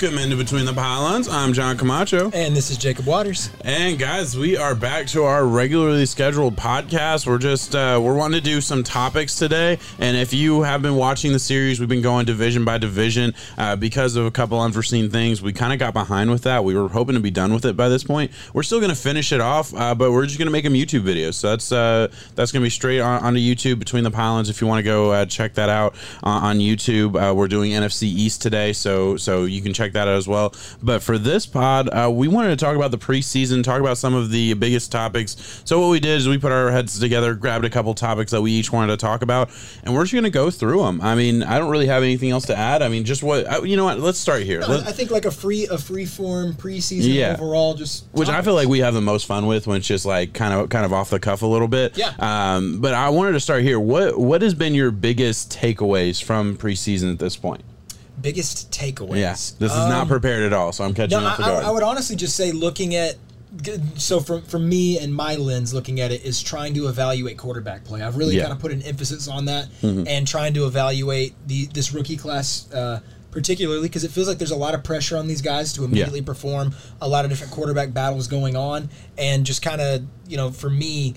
Welcome into Between the Pylons. I'm John Camacho. And this is Jacob Waters. And guys, we are back to our regularly scheduled podcast. We're just uh, we're wanting to do some topics today. And if you have been watching the series, we've been going division by division uh, because of a couple unforeseen things. We kind of got behind with that. We were hoping to be done with it by this point. We're still going to finish it off, uh, but we're just going to make them YouTube videos. So that's uh, that's going to be straight on, onto YouTube Between the Pylons. If you want to go uh, check that out on YouTube, uh, we're doing NFC East today, so so you can check that out as well. But for this pod, uh, we wanted to talk about the preseason, talk about some of the biggest topics. So what we did is we put our heads together, grabbed a couple topics that we each wanted to talk about, and we're just going to go through them. I mean, I don't really have anything else to add. I mean, just what you know. What? Let's start here. No, I think like a free a free form preseason yeah. overall, just which topics. I feel like we have the most fun with when it's just like kind of kind of off the cuff a little bit. Yeah. Um, but I wanted to start here. What what has been your biggest takeaways from preseason at this point? Biggest takeaways. Yeah, this is um, not prepared at all, so I'm catching no, off the guard. I, I would honestly just say, looking at so from from me and my lens looking at it is trying to evaluate quarterback play. I've really yeah. kind of put an emphasis on that mm-hmm. and trying to evaluate the this rookie class. Uh, particularly because it feels like there's a lot of pressure on these guys to immediately yeah. perform a lot of different quarterback battles going on and just kind of you know for me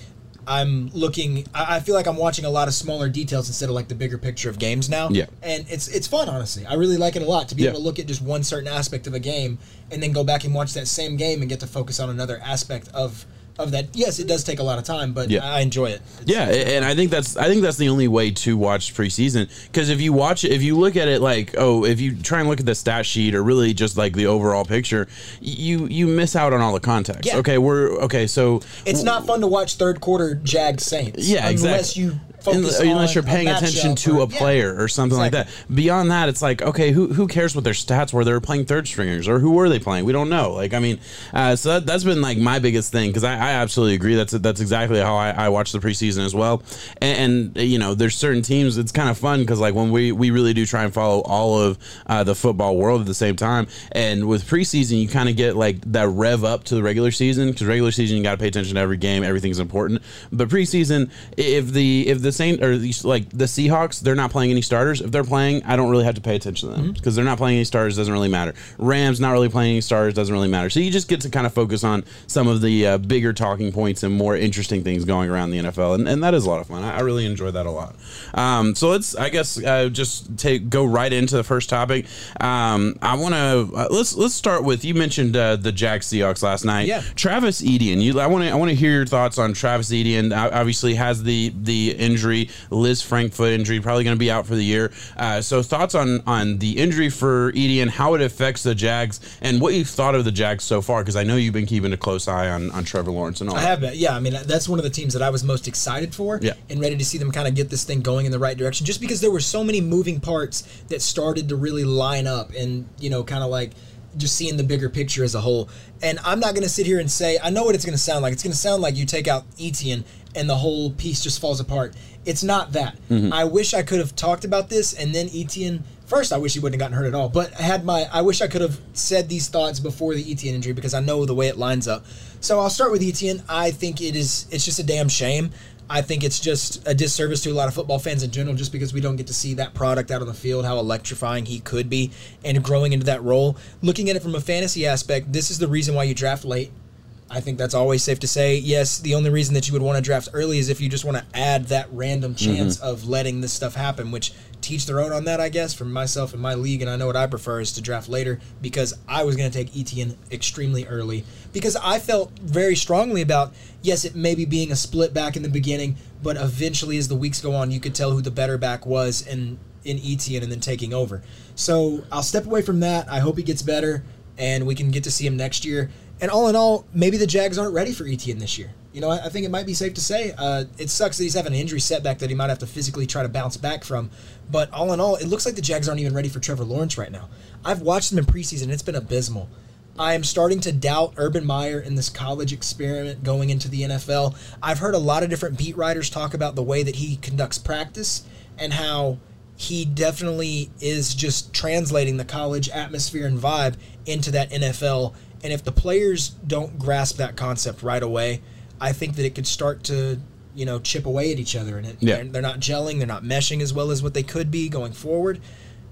I'm looking. I feel like I'm watching a lot of smaller details instead of like the bigger picture of games now. Yeah, and it's it's fun, honestly. I really like it a lot to be yeah. able to look at just one certain aspect of a game and then go back and watch that same game and get to focus on another aspect of of that. Yes, it does take a lot of time, but yeah. I enjoy it. It's, yeah, and I think that's I think that's the only way to watch preseason because if you watch it, if you look at it like oh, if you try and look at the stat sheet or really just like the overall picture, you you miss out on all the context. Yeah. Okay, we're okay. So it's not fun to watch third quarter Jags Saints. Yeah, unless exactly. you unless you're paying attention to or, a player yeah, or something exactly. like that. Beyond that, it's like okay, who who cares what their stats were? They were playing third stringers, or who were they playing? We don't know. Like I mean, uh, so that, has been like my biggest thing because I, I, absolutely agree. That's that's exactly how I, I watch the preseason as well. And, and, you know, there's certain teams. It's kind of fun because like when we we really do try and follow all of uh, the football world at the same time. And with preseason, you kind of get like that rev up to the regular season because regular season you got to pay attention to every game. Everything's important. But preseason, if the if the Saint or the, like the Seahawks, they're not playing any starters. If they're playing, I don't really have to pay attention to them because mm-hmm. they're not playing any starters. Doesn't really matter. Rams not really playing any stars. Doesn't really matter. So you just get to kind of focus on some of the uh, bigger talking points and more interesting things going around the NFL, and, and that is a lot of fun. I, I really enjoy that a lot. Um, so let's, I guess, uh, just take go right into the first topic. Um, I want to uh, let's let's start with you mentioned uh, the Jags Seahawks last night. Yeah, Travis Etienne. You, I want to I want to hear your thoughts on Travis Etienne. Obviously, has the the injury Lisfranc foot injury, probably going to be out for the year. Uh, so thoughts on on the injury for Etienne, how it affects the Jags, and what you've thought of the Jags so far? Because I know you've been keeping a close eye on, on Trevor Lawrence and all. I have been, yeah. I mean, that's one of the teams that I was most excited for, yeah. and ready to see them kind of get this thing going in the right direction. Just because there were so many moving parts that started to really line up, and you know, kind of like just seeing the bigger picture as a whole. And I'm not going to sit here and say, I know what it's going to sound like. It's going to sound like you take out Etienne and the whole piece just falls apart. It's not that. Mm-hmm. I wish I could have talked about this and then Etienne. First, I wish he wouldn't have gotten hurt at all. But I had my. I wish I could have said these thoughts before the Etienne injury because I know the way it lines up. So I'll start with Etienne. I think it is. It's just a damn shame. I think it's just a disservice to a lot of football fans in general, just because we don't get to see that product out on the field, how electrifying he could be, and growing into that role. Looking at it from a fantasy aspect, this is the reason why you draft late. I think that's always safe to say. Yes, the only reason that you would want to draft early is if you just want to add that random chance mm-hmm. of letting this stuff happen, which teach their own on that, I guess, for myself and my league. And I know what I prefer is to draft later because I was going to take Etienne extremely early because I felt very strongly about, yes, it may be being a split back in the beginning, but eventually as the weeks go on, you could tell who the better back was in, in Etienne and then taking over. So I'll step away from that. I hope he gets better and we can get to see him next year. And all in all, maybe the Jags aren't ready for Etienne this year. You know, I, I think it might be safe to say uh, it sucks that he's having an injury setback that he might have to physically try to bounce back from. But all in all, it looks like the Jags aren't even ready for Trevor Lawrence right now. I've watched them in preseason; it's been abysmal. I am starting to doubt Urban Meyer in this college experiment going into the NFL. I've heard a lot of different beat writers talk about the way that he conducts practice and how he definitely is just translating the college atmosphere and vibe into that NFL and if the players don't grasp that concept right away, I think that it could start to you know chip away at each other, and it, yeah. they're, they're not gelling, they're not meshing as well as what they could be going forward.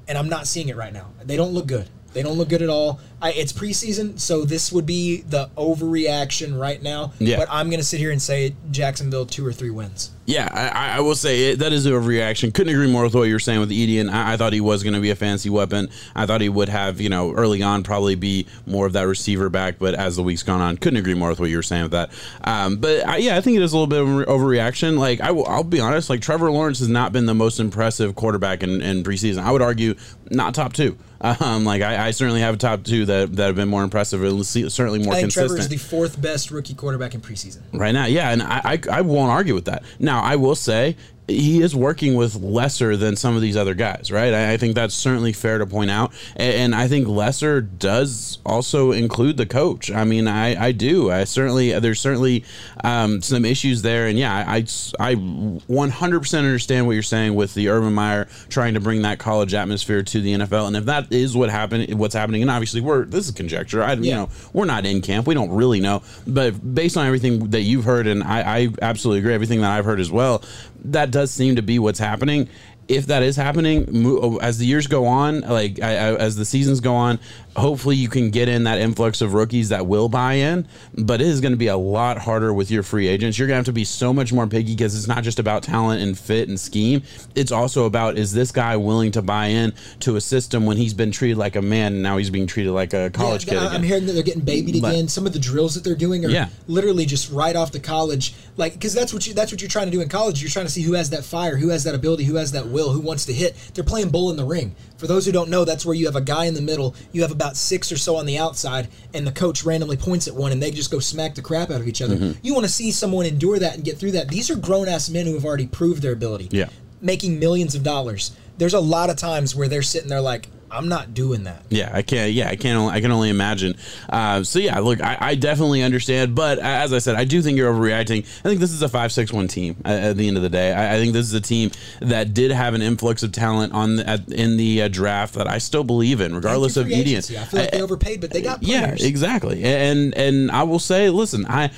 And I'm not seeing it right now. They don't look good. They don't look good at all. I, it's preseason, so this would be the overreaction right now. Yeah. But I'm going to sit here and say Jacksonville two or three wins. Yeah, I, I will say it, that is a overreaction. Couldn't agree more with what you were saying with Etienne. I, I thought he was going to be a fancy weapon. I thought he would have, you know, early on probably be more of that receiver back. But as the weeks gone on, couldn't agree more with what you were saying with that. Um, but I, yeah, I think it is a little bit of an overreaction. Like I will, I'll be honest. Like Trevor Lawrence has not been the most impressive quarterback in, in preseason. I would argue not top two. Um, like I, I, certainly have a top two that, that have been more impressive, certainly more I think consistent. Trevor is the fourth best rookie quarterback in preseason right now. Yeah, and I, I, I won't argue with that. Now I will say he is working with lesser than some of these other guys, right? I, I think that's certainly fair to point out, and, and, I think lesser does also include the coach. I mean, I, I do. I certainly there's certainly um, some issues there, and yeah, I I 100% understand what you're saying with the Urban Meyer trying to bring that college atmosphere to the NFL, and if that is what happened, what's happening, and obviously we're this is conjecture. I yeah. you know we're not in camp, we don't really know, but based on everything that you've heard, and I, I absolutely agree, everything that I've heard as well, that does seem to be what's happening. If that is happening as the years go on like I, I, as the seasons go on hopefully you can get in that influx of rookies that will buy in, but it is going to be a lot harder with your free agents. You're going to have to be so much more picky because it's not just about talent and fit and scheme. It's also about is this guy willing to buy in to a system when he's been treated like a man and now he's being treated like a college yeah, kid. I'm hearing that they're getting babied but, again. Some of the drills that they're doing are yeah. literally just right off the college, like because that's what you that's what you're trying to do in college. You're trying to see who has that fire, who has that ability, who has that will, who wants to hit. They're playing bull in the ring. For those who don't know, that's where you have a guy in the middle, you have about six or so on the outside, and the coach randomly points at one and they just go smack the crap out of each other. Mm-hmm. You want to see someone endure that and get through that. These are grown ass men who have already proved their ability. Yeah. Making millions of dollars. There's a lot of times where they're sitting there like, I'm not doing that. Yeah, I can't. Yeah, I can't. I can only imagine. Uh, so yeah, look, I, I, definitely understand. But as I said, I do think you're overreacting. I think this is a five six one team at, at, the end of the day. I, I, think this is a team that did have an influx of talent on the, at, in the uh, draft that I still believe in, regardless of Etienne. I feel like they overpaid, but they got players. Yeah, exactly. And and I will say, listen, I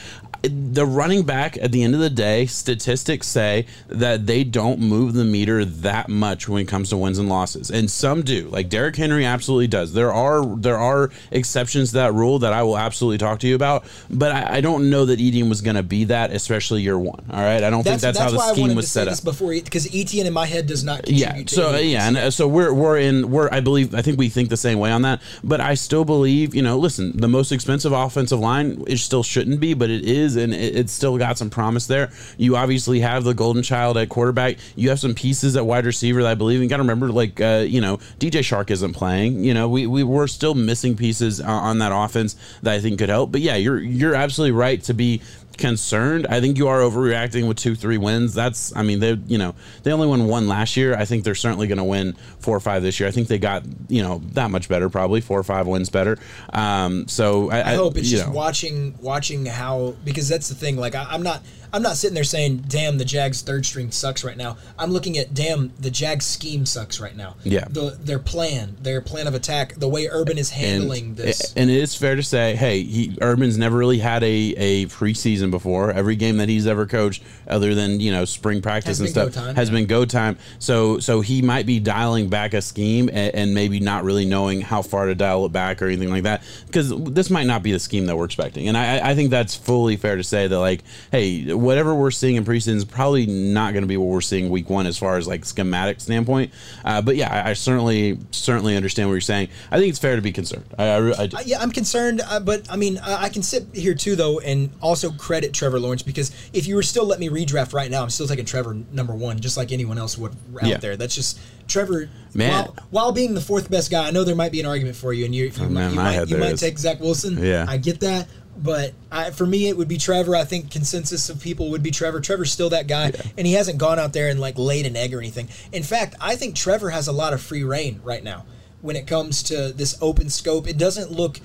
the running back at the end of the day, statistics say that they don't move the meter that much when it comes to wins and losses, and some do. Like Derrick Henry absolutely does. There are there are exceptions to that rule that I will absolutely talk to you about, but I, I don't know that Etienne was going to be that, especially year one. All right, I don't that's, think that's, that's how the scheme was set up before because Etienne in my head does not. Yeah. So yeah, and uh, so we're we're in we're I believe I think we think the same way on that, but I still believe you know listen the most expensive offensive line it still shouldn't be, but it is and it, it's still got some promise there. You obviously have the golden child at quarterback. You have some pieces at wide receiver that I believe. You got to remember, like uh, you know, DJ Chark isn't playing. You know, we we were still missing pieces uh, on that offense that I think could help. But yeah, you're you're absolutely right to be concerned. I think you are overreacting with two, three wins. That's, I mean, they, you know, they only won one last year. I think they're certainly going to win four or five this year. I think they got, you know, that much better, probably four or five wins better. Um, so I, I hope it's just know. watching, watching how because that's the thing. Like I, I'm not. I'm not sitting there saying, "Damn, the Jags third string sucks right now." I'm looking at, "Damn, the Jags scheme sucks right now." Yeah. The, their plan, their plan of attack, the way Urban is handling and, this. And it is fair to say, hey, he, Urban's never really had a a preseason before. Every game that he's ever coached, other than you know spring practice has and stuff, has been go time. So so he might be dialing back a scheme and, and maybe not really knowing how far to dial it back or anything like that because this might not be the scheme that we're expecting. And I, I think that's fully fair to say that like, hey whatever we're seeing in preseason is probably not going to be what we're seeing week one as far as like schematic standpoint. Uh, but yeah, I, I, certainly certainly understand what you're saying. I think it's fair to be concerned. I, I, I uh, yeah, I'm concerned, uh, but I mean, I can sit here too though and also credit Trevor Lawrence because if you were still let me redraft right now, I'm still taking Trevor number one, just like anyone else would out yeah. there. That's just Trevor. Man, while, while, being the fourth best guy, I know there might be an argument for you, and you, you, oh, man, you might, you might take Zach Wilson. Yeah, I get that. But I, for me, it would be Trevor. I think consensus of people would be Trevor. Trevor's still that guy, yeah. and he hasn't gone out there and like laid an egg or anything. In fact, I think Trevor has a lot of free reign right now when it comes to this open scope. It doesn't look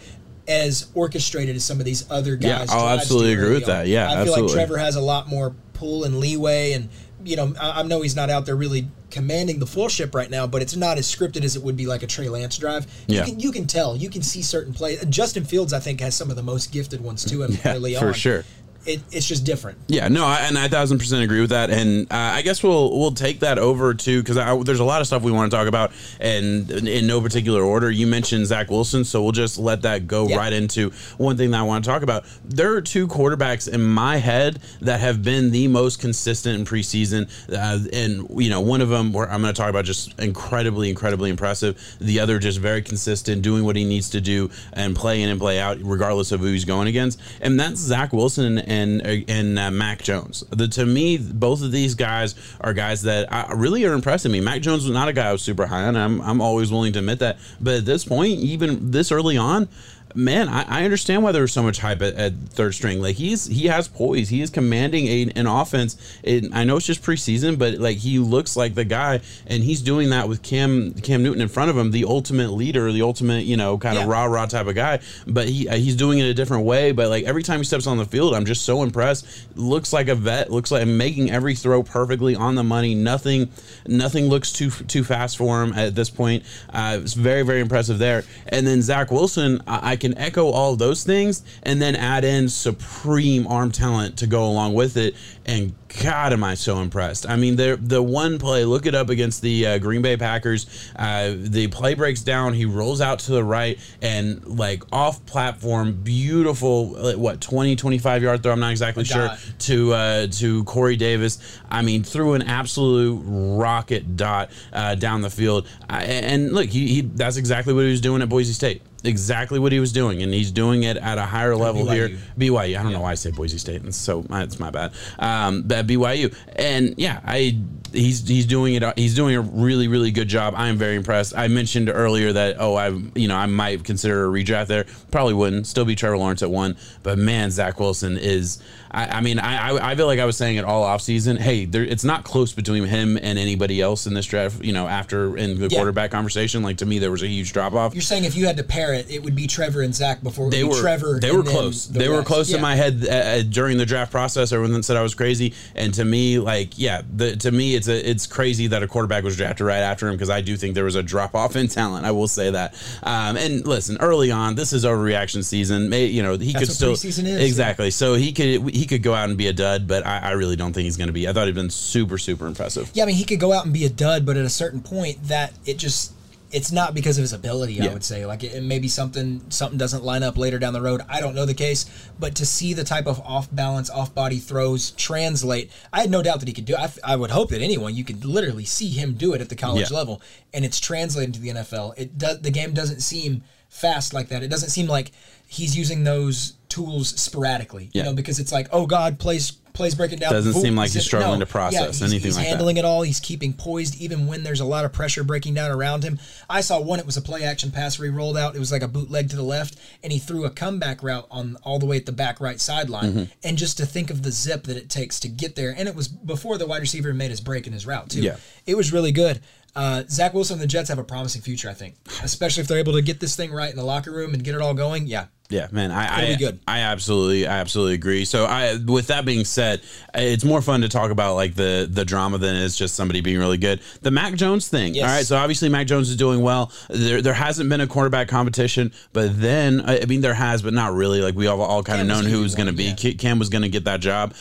as orchestrated as some of these other guys. Yeah, I'll absolutely agree with on. that. Yeah, I feel absolutely. like Trevor has a lot more pull and leeway, and you know, I, I, know he's not out there really commanding the full ship right now, but it's not as scripted as it would be like a Trey Lance drive. Yeah. You can you can tell, you can see certain plays. Justin Fields, I think, has some of the most gifted ones to him yeah, early for sure. It, it's just different. Yeah, no, I, and I thousand percent agree with that. And uh, I guess we'll we'll take that over to because there's a lot of stuff we want to talk about, and in no particular order. You mentioned Zach Wilson, so we'll just let that go yeah. right into one thing that I want to talk about. There are two quarterbacks in my head that have been the most consistent in preseason, uh, and you know, one of them where I'm going to talk about just incredibly, incredibly impressive. The other just very consistent, doing what he needs to do and play in and play out, regardless of who he's going against. And that's Zach Wilson and and uh, Mac Jones. The, to me, both of these guys are guys that really are impressing me. Mac Jones was not a guy I was super high on. I'm I'm always willing to admit that, but at this point, even this early on, man, I, I, understand why there was so much hype at, at, third string. Like he's he has poise. He is commanding a, an offense. It, I know it's just preseason, but like he looks like the guy, and he's doing that with Cam Cam Newton in front of him, the ultimate leader, the ultimate you know kind of yeah. rah rah type of guy. But he uh, he's doing it a different way. But like every time he steps on the field, I'm just so impressed. Looks like a vet. Looks like making every throw perfectly on the money. Nothing nothing looks too too fast for him at this point. Uh, it's very very impressive there. And then Zach Wilson, I, I can echo all those things and then add in supreme arm talent to go along with it. And God, am I so impressed. I mean, the the one play, look it up against the uh, Green Bay Packers. Uh, the play breaks down. He rolls out to the right and like off platform, beautiful, what, 20, 25 yard throw. I'm not exactly sure to uh, to Corey Davis. I mean, threw an absolute rocket dot uh, down the field. and look, he, he that's exactly what he was doing at Boise State exactly what he was doing, and he's doing it at a higher level BYU. here. BYU. I don't yeah. know why I say Boise State, and so it's my bad. Um, but BYU, and yeah, I he's he's doing it. He's doing a really really good job. I am very impressed. I mentioned earlier that oh I you know I might consider a redraft there. Probably wouldn't. Still be Trevor Lawrence at one, but man, Zach Wilson is I, I mean, I, I feel like I was saying it all off season. Hey, there, it's not close between him and anybody else in this draft. You know, after in the yeah. quarterback conversation, like to me, there was a huge drop off. You're saying if you had to pair it, it would be Trevor and Zach before they were Trevor. They were close. The they rest. were close yeah. in my head uh, uh, during the draft process. Everyone said I was crazy, and to me, like, yeah, the, to me, it's a it's crazy that a quarterback was drafted right after him because I do think there was a drop off in talent. I will say that. Um, and listen, early on, this is overreaction season. May, you know, he That's could still is, exactly. Yeah. So he could he could go out and be a dud, but I, I really don't think he's going to be. I thought he'd been super, super impressive. Yeah, I mean, he could go out and be a dud, but at a certain point, that it just it's not because of his ability. Yeah. I would say like it, it maybe something something doesn't line up later down the road. I don't know the case, but to see the type of off balance, off body throws translate, I had no doubt that he could do. I, I would hope that anyone you could literally see him do it at the college yeah. level, and it's translated to the NFL. It does the game doesn't seem fast like that. It doesn't seem like he's using those tools sporadically. Yeah. You know, because it's like, oh God, plays plays breaking down. Doesn't seem like he's struggling no, to process yeah, anything he's like handling that. it all. He's keeping poised even when there's a lot of pressure breaking down around him. I saw one. It was a play action pass where he rolled out. It was like a bootleg to the left, and he threw a comeback route on all the way at the back right sideline. Mm-hmm. And just to think of the zip that it takes to get there, and it was before the wide receiver made his break in his route too. Yeah. it was really good. Uh, Zach Wilson and the Jets have a promising future, I think, especially if they're able to get this thing right in the locker room and get it all going. Yeah, yeah, man, I I, good. I absolutely, I absolutely agree. So, I with that being said, it's more fun to talk about like the the drama than it's just somebody being really good. The Mac Jones thing, yes. all right. So obviously, Mac Jones is doing well. There there hasn't been a quarterback competition, but then I mean there has, but not really. Like we all all kind of known who was going to be. Yeah. Cam was going to get that job.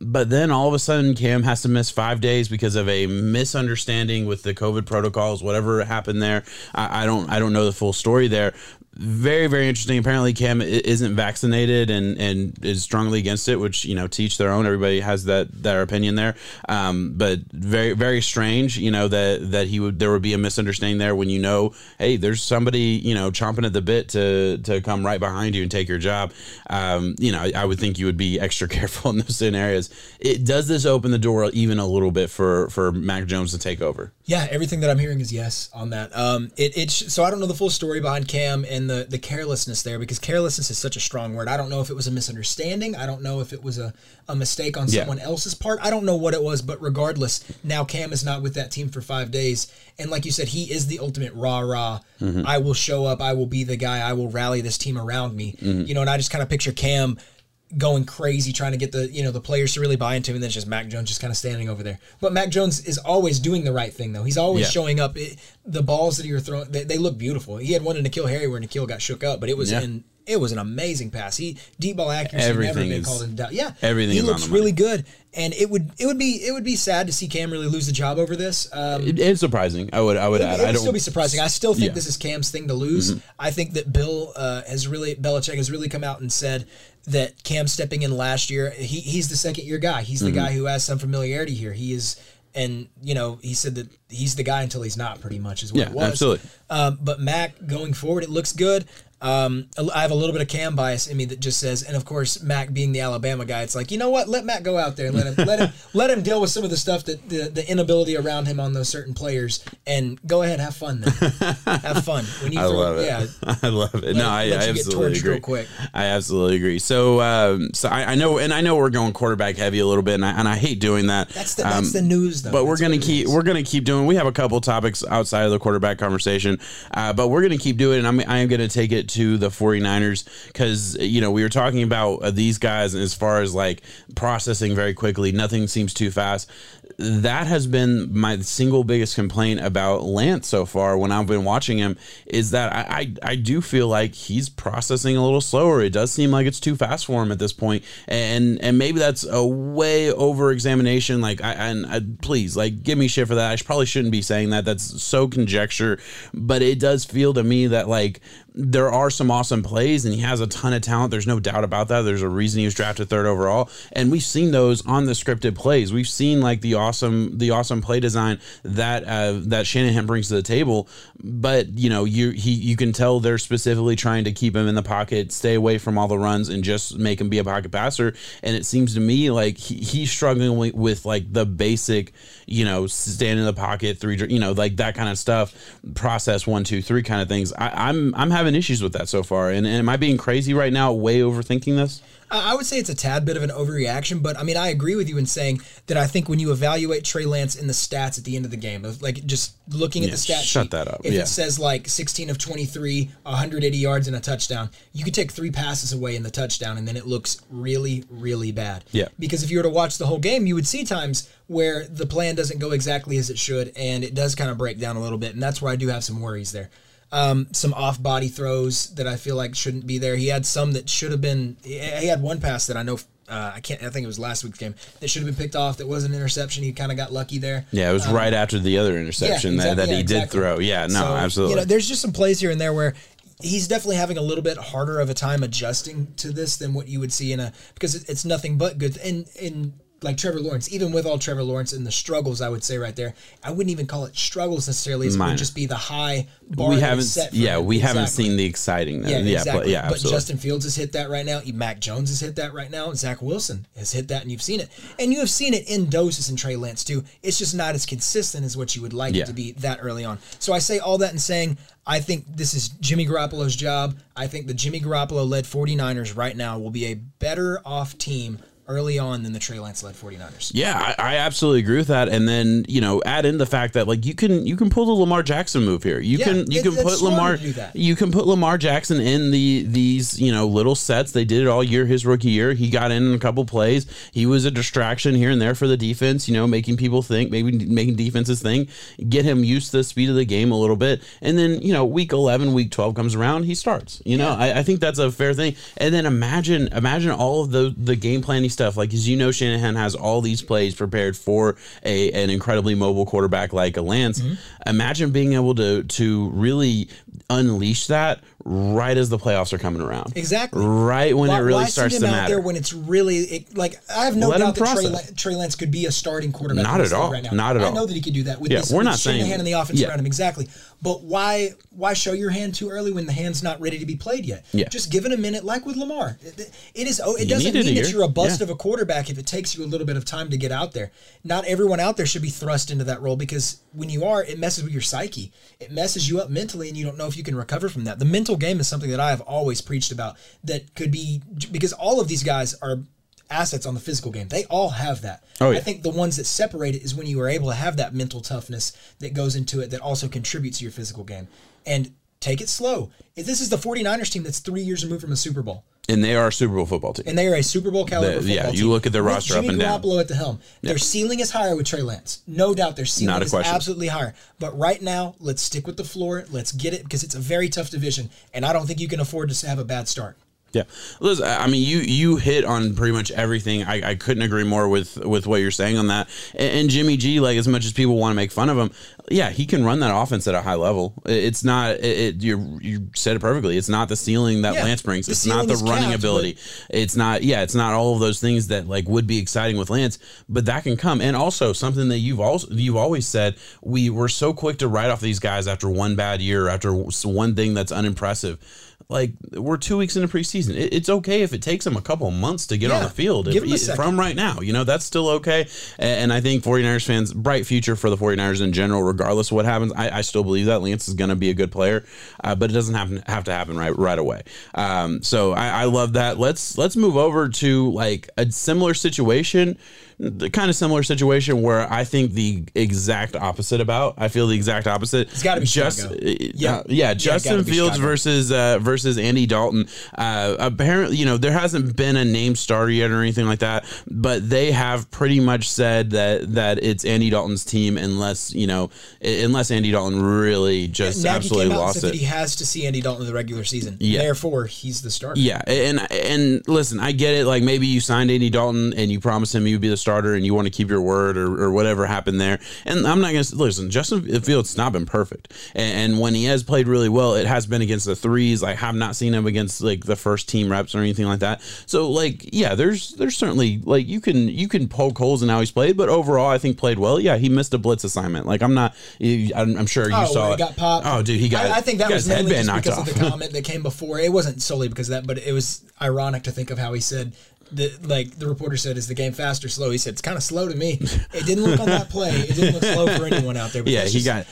But then all of a sudden, Cam has to miss five days because of a misunderstanding with the COVID protocols. Whatever happened there, I, I don't, I don't know the full story there very very interesting. Apparently cam isn't vaccinated and and is strongly against it which you know teach their own. Everybody has that their opinion there. Um, but very very strange you know that that he would there would be a misunderstanding there when you know hey there's somebody you know chomping at the bit to to come right behind you and take your job. Um, you know I, I would think you would be extra careful in those scenarios. It does this open the door even a little bit for for mac jones to take over yeah everything that i'm hearing is yes on that um it, it so i don't know the full story behind cam and the the carelessness there because carelessness is such a strong word. I don't know if it was a misunderstanding. I don't know if it was a, a mistake on yeah. someone else's part. I don't know what it was, but regardless, now Cam is not with that team for five days. And like you said, he is the ultimate rah rah. Mm-hmm. I will show up. I will be the guy. I will rally this team around me. Mm-hmm. You know, and I just kind of picture Cam going crazy trying to get the you know the players to really buy into him and then it's just Mac Jones just kind of standing over there. But Mac Jones is always doing the right thing though. He's always yeah. showing up. It, the balls that he were throwing, they, they, look beautiful. He had one to N'Keal Harry where N'Keal got shook up, but it was yeah. in it was an amazing pass. He deep ball accuracy Everything never been is- called into doubt. Yeah, everything He is looks really good, and it would it would be it would be sad to see Cam really lose the job over this. Um, It- it's surprising. I would I would it, add. it I would don't. still be surprising. I still think Yeah. Mm-hmm. this is Cam's thing to lose. I think that Bill uh, has really Belichick has really come out and said that Cam stepping in last year, he, he's the second year guy. He's the Mm-hmm. guy who has some familiarity here. He is, and you know, he said that he's the guy until he's not. Pretty much is what Yeah, it was. Yeah, absolutely. Um, but Mac going forward, it looks good. Um, I have a little bit of Cam bias in me that just says, and of course, Mac being the Alabama guy, it's like you know what, let Mac go out there and let him let him let him deal with some of the stuff that the, the inability around him on those certain players, and go ahead, have fun then, have fun. When you I throw, love it. yeah, I love it. No, I, let I absolutely torched real agree. quick. I absolutely agree. So, um, so I, I know, and I know we're going quarterback heavy a little bit, and I, and I hate doing that. that's the Um, that's the news though. but we're gonna keep we're gonna keep doing. We have a couple topics outside of the quarterback conversation, uh, but we're gonna keep doing. it. And I'm I am gonna take it to the 49ers because you know we were talking about uh, these guys as far as like processing very quickly. Nothing seems too fast. That has been my single biggest complaint about Lance so far when I've been watching him is that I, I I do feel like he's processing a little slower. It does seem like it's too fast for him at this point, and and maybe that's a way over examination. Like I and I, please like give me shit for that. I probably shouldn't be saying that. That's so conjecture, but it does feel to me that like there are some awesome plays and he has a ton of talent. There's no doubt about that. There's a reason he was drafted third overall, and we've seen those on the scripted plays. We've seen like the awesome the awesome play design that uh, that Shanahan brings to the table. But you know, you he you can tell they're specifically trying to keep him in the pocket, stay away from all the runs, and just make him be a pocket passer. And it seems to me like he, he's struggling with, with like the basic, you know, stand in the pocket, three, you know, like that kind of stuff, process one, two, three kind of things. I, I'm I'm having issues with that so far. And, and am I being crazy right now? Way overthinking this? I would say it's a tad bit of an overreaction, but I mean, I agree with you in saying that I think when you evaluate Trey Lance in the stats at the end of the game, like just looking at the stat shut sheet, that up. if Yeah. it says like 16 of 23, 180 yards and a touchdown, you could take three passes away in the touchdown, and then it looks really, really bad. Yeah. Because if you were to watch the whole game, you would see times where the plan doesn't go exactly as it should, and it does kind of break down a little bit, and that's where I do have some worries there. Um, some off body throws that I feel like shouldn't be there. He had some that should have been. He had one pass that I know. Uh, I can't. I think it was last week's game that should have been picked off. That was an interception. He kind of got lucky there. Yeah, it was right after the other interception Um, Yeah, that, that exactly, he yeah, did throw. Yeah, no, So, absolutely. You know, there's just some plays here and there where he's definitely having a little bit harder of a time adjusting to this than what you would see in a because it's nothing but good. In in like Trevor Lawrence, even with all Trevor Lawrence and the struggles, I would say right there, I wouldn't even call it struggles necessarily. It Minor. would just be the high bar. we haven't, yeah, him. we haven't seen the exciting. Yeah, yeah, exactly. but, yeah, but. Justin Fields has hit that right now. Mac Jones has hit that right now. Zach Wilson has hit that, and you've seen it. And you have seen it in doses in Trey Lance too. It's just not as consistent as what you would like Yeah. it to be that early on. So I say all that in saying I think this is Jimmy Garoppolo's job. I think the Jimmy Garoppolo led 49ers right now will be a better off team early on than the Trey Lance led 49ers. Yeah, I, I absolutely agree with that. And then you know, add in the fact that like you can you can pull the Lamar Jackson move here. You Yeah, can you it- can put Lamar to do that. you can put Lamar Jackson in the these you know little sets. They did it all year his rookie year. He got in a couple plays. He was a distraction here and there for the defense. You know, making people think, maybe making defenses think. Get him used to the speed of the game a little bit, and then you know, week eleven, week twelve comes around, he starts. You know, I, I think that's a fair thing. And then imagine imagine all of the the game planning stuff. Like as you know, Shanahan has all these plays prepared for a an incredibly mobile quarterback like a Lance. Mm-hmm. Imagine being able to to really unleash that right as the playoffs are coming around. Exactly. Right when why, it really starts to out matter. there when it's really it, like I have no Let doubt that Trey, Trey Lance could be a starting quarterback. Not at all. Right now. Not at all. I know that he could do that with Yeah, this, we're not saying- Shanahan and the offense yeah. around him exactly. But why why show your hand too early when the hand's not ready to be played yet? Yeah. Just give it a minute, like with Lamar. It, it is. Oh, it You doesn't mean that you're a bust Yeah. of a quarterback if it takes you a little bit of time to get out there. Not everyone out there should be thrust into that role because when you are, it messes with your psyche. It messes you up mentally, and you don't know if you can recover from that. The mental game is something that I have always preached about. That could be because all of these guys are assets on the physical game. They all have that. Oh, yeah. I think the ones that separate it is when you are able to have that mental toughness that goes into it that also contributes to your physical game. And Take it slow. If this is the 49ers team that's three years removed from a Super Bowl. And they are a Super Bowl football team. And they are a Super Bowl caliber The- yeah, you look at their roster Jimmy up and down. Garoppolo at the helm. Their ceiling is higher with Trey Lance. No doubt their ceiling is question. absolutely higher. But right now, let's stick with the floor. Let's get it because it's a very tough division. And I don't think you can afford to have a bad start. Yeah, listen. I mean, you you hit on pretty much everything. I, I couldn't agree more with with what you're saying on that. And, and Jimmy G, like as much as people want to make fun of him, yeah, he can run that offense at a high level. It's not. It, it you you said it perfectly. It's not the ceiling that Yeah, Lance brings. It's not the running capped, ability. It's not. Yeah, it's not all of those things that like would be exciting with Lance. But that can come. And also something that you've also you've always said we were so quick to write off these guys after one bad year, after one thing that's unimpressive. Like we're two weeks into preseason. It, it's okay if it takes them a couple months to get on the field. If- from right now, you know, that's still okay. And, and I think 49ers fans, bright future for the 49ers in general, regardless of what happens. I, I still believe that Lance is going to be a good player, uh, but it doesn't have, have to happen right right away. Um, so I, I love that. Let's let's move over to like a similar situation, the kind of similar situation where I think the exact opposite about. I feel the exact opposite. It's gotta be just Chicago. uh, Yeah. yeah, Yeah, Justin gotta Fields Chicago. versus uh, versus Andy Dalton. Uh, apparently, you know, there hasn't been a name starter yet or anything like that, but they have pretty much said that that it's Andy Dalton's team unless you know unless Andy Dalton really just Nagy absolutely came out and lost said it. that he has to see Andy Dalton in the regular season. Yeah. Therefore, he's the starter. Yeah, and and listen, I get it. Like maybe you signed Andy Dalton and you promised him you'd be the starter, and you want to keep your word, or, or whatever happened there. And I'm not gonna listen. Justin Fields not been perfect, and, and when he has played really well, it has been against the threes. I have not seen him against like the first team reps or anything like that. So like, yeah, there's there's certainly like you can you can poke holes in how he's played, but overall, I think played well. Yeah, he missed a blitz assignment. Like I'm not. I'm, I'm sure you Oh, saw it. got popped. Oh, dude, he got. I, I think that was mainly headband just knocked because off. of the comment that came before. It wasn't solely because of that, but it was ironic to think of how he said that. Like the reporter said, "Is the game fast or slow?" He said, "It's kind of slow to me." It didn't look on that play. It didn't look slow for anyone out there. but Yeah, he just- got-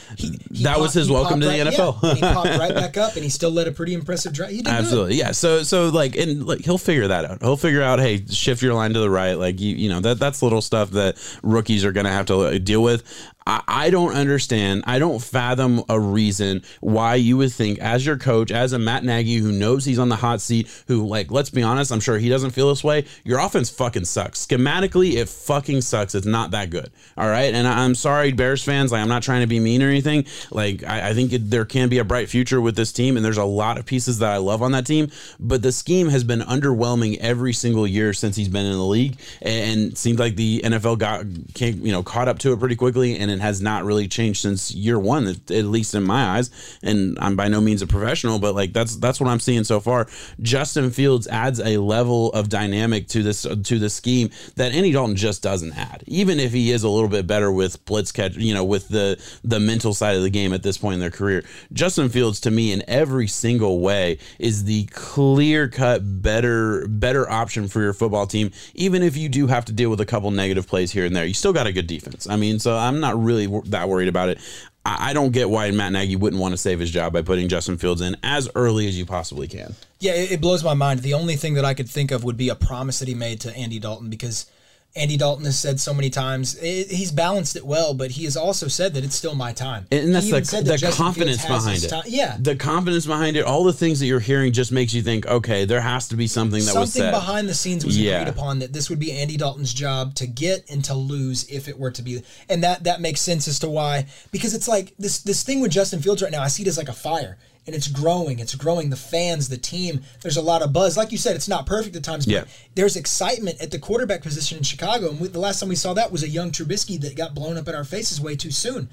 that was his welcome popped to the right- NFL. yeah, and he popped right back up, and he still led a pretty impressive drive. He did good. Absolutely, yeah. So, so like, and like, he'll figure that out. He'll figure out, hey, shift your line to the right. Like, you, you know, that that's little stuff that rookies are going to have to deal with. I, don't understand. I don't fathom a reason why you would think, as your coach, as a Matt Nagy who knows he's on the hot seat, who, like, let's be honest, I'm sure he doesn't feel this way. Your offense fucking sucks. Schematically, it fucking sucks. It's not that good. All right, and I, I'm sorry, Bears fans. Like, I'm not trying to be mean or anything. Like, I, I think it, there can be a bright future with this team, and there's a lot of pieces that I love on that team. But the scheme has been underwhelming every single year since he's been in the league, and it seemed like the NFL got came, you know caught up to it pretty quickly, and it has not really changed since year one, at at least in my eyes. And I'm by no means a professional, but like that's that's what I'm seeing so far. Justin Fields adds a level of dynamic to this to the scheme that Andy Dalton just doesn't add. Even if he is a little bit better with blitz catch, you know, with the the mental side of the game at this point in their career, Justin Fields to me in every single way is the clear cut better better option for your football team. Even if you do have to deal with a couple negative plays here and there, you still got a good defense. I mean, so I'm not really that worried about it. I don't get why Matt Nagy wouldn't want to save his job by putting Justin Fields in as early as you possibly can. Yeah, it blows my mind. The only thing that I could think of would be a promise that he made to Andy Dalton because Andy Dalton has said so many times it, he's balanced it well, but he has also said that it's still my time. And that's He the, said the that Justin confidence behind it. time- Yeah, The confidence behind it, all the things that you're hearing just makes you think, okay, there has to be something that was something said. behind the scenes was Yeah. agreed upon that this would be Andy Dalton's job to get and to lose if it were to be, and that that makes sense as to why because it's like this this thing with Justin Fields right now. I see it as like a fire. And it's growing. It's growing. The fans, the team. There's a lot of buzz. Like you said, it's not perfect at times, but Yeah. there's excitement at the quarterback position in Chicago. And we, the last time we saw that was a young Trubisky that got blown up in our faces way too soon.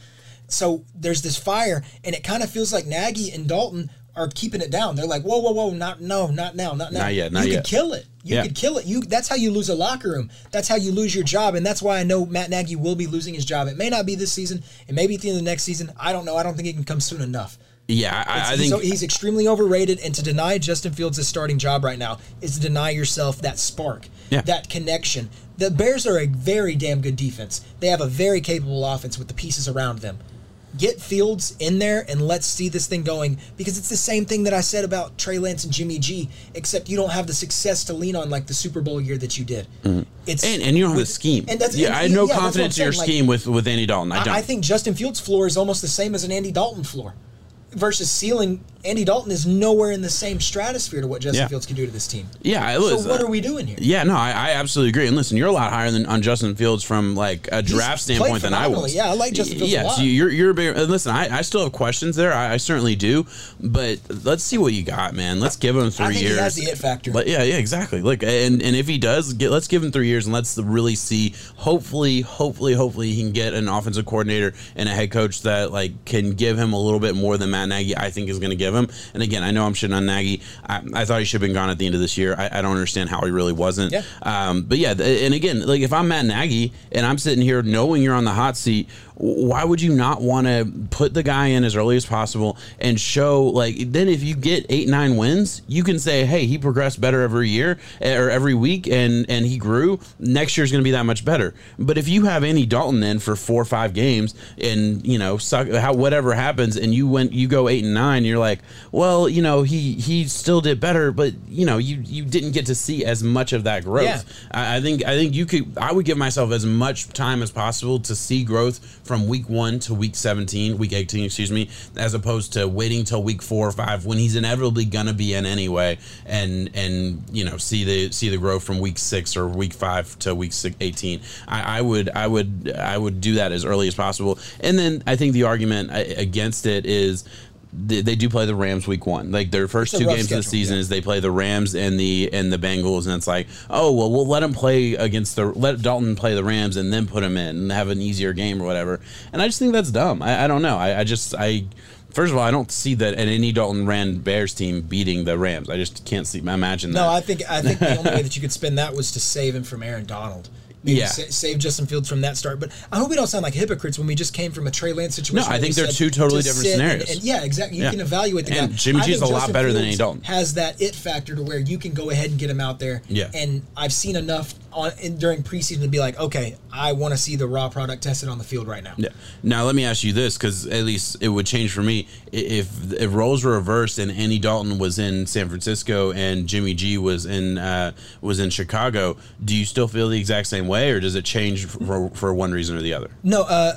So there's this fire, and it kind of feels like Nagy and Dalton are keeping it down. They're like, whoa, whoa, whoa, not no, not now, not now. Not yet, not you yet. could kill it. You Yeah. could kill it. You that's how you lose a locker room. That's how you lose your job, and that's why I know Matt Nagy will be losing his job. It may not be this season. It may be at the end of the next season. I don't know. I don't think it can come soon enough. Yeah, I, I think he's extremely overrated, and to deny Justin Fields his starting job right now is to deny yourself that spark, Yeah. that connection. The Bears are a very damn good defense. They have a very capable offense with the pieces around them. Get Fields in there and let's see this thing going because it's the same thing that I said about Trey Lance and Jimmy G, except you don't have the success to lean on like the Super Bowl year that you did. Mm-hmm. It's and, and you don't have the scheme. and that's- yeah, and- I have no yeah, that's what I'm confidence in your like- scheme with with Andy Dalton. I don't. I, I think Justin Fields' floor is almost the same as an Andy Dalton floor versus ceiling Andy Dalton is nowhere in the same stratosphere to what Justin yeah. Fields can do to this team. Yeah, so what uh, are we doing here? Yeah, no, I, I, absolutely agree. And listen, you're a lot higher than on Justin Fields from like a draft He's standpoint than I was. Yeah, I like Justin Fields. Yeah, so you're you're bigger. listen, I, I still have questions there. I, I, certainly do, but let's see what you got, man. Let's give him three years. He has the it factor. But yeah, yeah, exactly. Look, and and if he does, get, let's give him three years and let's really see. Hopefully, hopefully, hopefully, he can get an offensive coordinator and a head coach that like can give him a little bit more than Matt Nagy. I think is going to give him. And again, I know I'm shitting on Nagy. I, I thought he should have been gone at the end of this year. I, I don't understand how he really wasn't. Yeah. Um, but yeah, and again, like if I'm Matt Nagy and I'm sitting here knowing you're on the hot seat, why would you not want to put the guy in as early as possible and show like then if you get eight nine wins you can say hey he progressed better every year eh, or every week and and he grew next year's going to be that much better but if you have any Dalton in for four or five games and you know suck how whatever happens and you went you go eight and nine you're like well you know he he still did better but you know you you didn't get to see as much of that growth yeah. I, I think I think you could I would give myself as much time as possible to see growth from week one to week 17, week 18, excuse me, as opposed to waiting till week four or five when he's inevitably gonna be in anyway, and and you know see the see the growth from week six or week five to week six, 18. I, I would I would I would do that as early as possible, and then I think the argument against it is they, they, do play the Rams week one. Like their first two games schedule, of the season yeah. is they play the Rams and the and the Bengals, and it's like, oh well, we'll let them play against the let Dalton play the Rams and then put him in and have an easier game or whatever. And I just think that's dumb. I, I don't know. I, I just I. First of all, I don't see that an Andy Dalton Rand Bears team beating the Rams. I just can't see imagine that. No, I think I think the only way that you could spin that was to save him from Aaron Donald maybe yeah. sa- save Justin Fields from that start. But I hope we don't sound like hypocrites when we just came from a Trey Lance situation. No, I think they're two totally different scenarios. And, and yeah, exactly. You yeah. can evaluate the and guy. Jimmy G is a lot better Fields than Andy Dalton. Has that it factor to where you can go ahead and get him out there. Yeah. And I've seen enough on in, during preseason to be like, okay, I want to see the raw product tested on the field right now. Yeah. Now let me ask you this, because at least it would change for me if if roles were reversed and Andy Dalton was in San Francisco and Jimmy G was in uh, was in Chicago. Do you still feel the exact same way, or does it change for, for one reason or the other? No. Uh,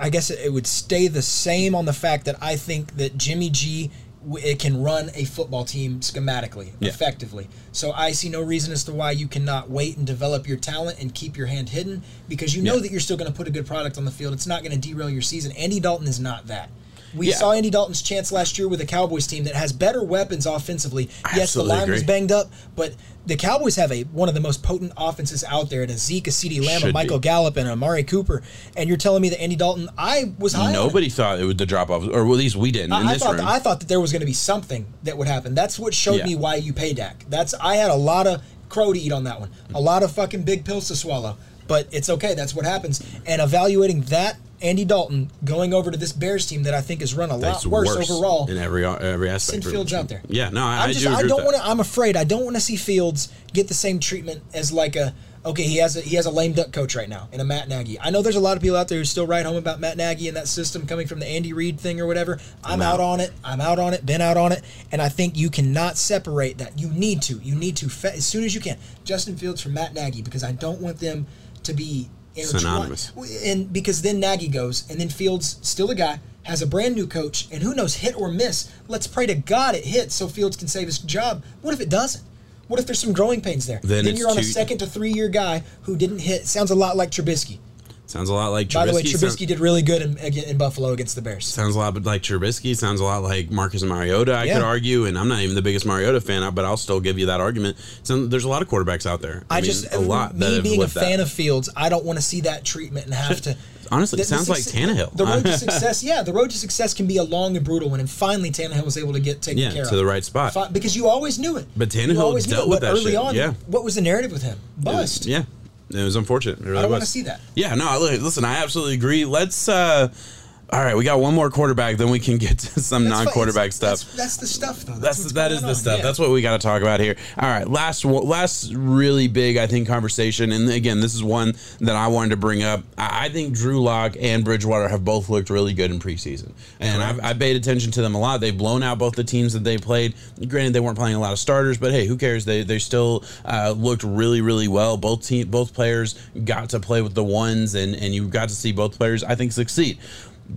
I guess it would stay the same on the fact that I think that Jimmy G it can run a football team schematically yeah. effectively. So I see no reason as to why you cannot wait and develop your talent and keep your hand hidden because you know yeah. that you're still going to put a good product on the field. It's not going to derail your season. Andy Dalton is not that. We yeah. saw Andy Dalton's chance last year with a Cowboys team that has better weapons offensively. I yes, the line agree. was banged up, but the Cowboys have a one of the most potent offenses out there. And a Zeke, a CeeDee Lamb, a Michael be. Gallup, and a Amari Cooper. And you're telling me that Andy Dalton, I was high. Nobody thought it was the drop off, or at least we didn't. I, I thought room. I thought that there was going to be something that would happen. That's what showed yeah. me why you pay Dak. That's I had a lot of crow to eat on that one. A lot of fucking big pills to swallow. But it's okay. That's what happens. And evaluating that Andy Dalton going over to this Bears team that I think has run a lot worse, worse, overall in every uh, every aspect. Send Fields out there. Yeah, no, I, I'm just, I, do not want to. I'm afraid I don't want to see Fields get the same treatment as like a okay. He has a he has a lame duck coach right now in a Matt Nagy. I know there's a lot of people out there who still write home about Matt Nagy and that system coming from the Andy Reid thing or whatever. I'm, I'm out. out on it. I'm out on it. Been out on it, and I think you cannot separate that. You need to. You need to as soon as you can. Justin Fields from Matt Nagy because I don't want them to be synonymous. And because then Nagy goes, and then Fields, still a guy, has a brand new coach, and who knows, hit or miss. Let's pray to God it hits so Fields can save his job. What if it doesn't? What if there's some growing pains there? Then, then you're on a second to three year guy who didn't hit. Sounds a lot like Trubisky. Sounds a lot like Trubisky. By the way, Trubisky sounds, did really good in, in Buffalo against the Bears. Sounds a lot like Trubisky. Sounds a lot like Marcus Mariota, I yeah. could argue. And I'm not even the biggest Mariota fan, but I'll still give you that argument. So there's a lot of quarterbacks out there. I, I mean, just, a uh, lot. Me being a fan that. of Fields, I don't want to see that treatment and have to. Honestly, it sounds like Tannehill. The road to success, yeah, the road to success can be a long and brutal one, and finally Tannehill was able to get taken yeah, care to of the right spot because you always knew it. But Tannehill dealt with that early shit. on. Yeah. What was the narrative with him? Bust. Yeah. It was unfortunate. It really I don't want to see that. Yeah, no. Listen, I absolutely agree. Let's. uh all right, we got one more quarterback, then we can get to some that's non-quarterback stuff. That's, that's, the stuff, though. That's, that's that is the on. stuff. Yeah. That's what we got to talk about here. All right, last last really big, I think, conversation, and again, this is one that I wanted to bring up. I think Drew Lock and Bridgewater have both looked really good in preseason, and I've, I've, paid attention to them a lot. They've blown out both the teams that they played. Granted, they weren't playing a lot of starters, but hey, who cares? They they still uh, looked really really well. Both team both players got to play with the ones, and and you got to see both players, I think, succeed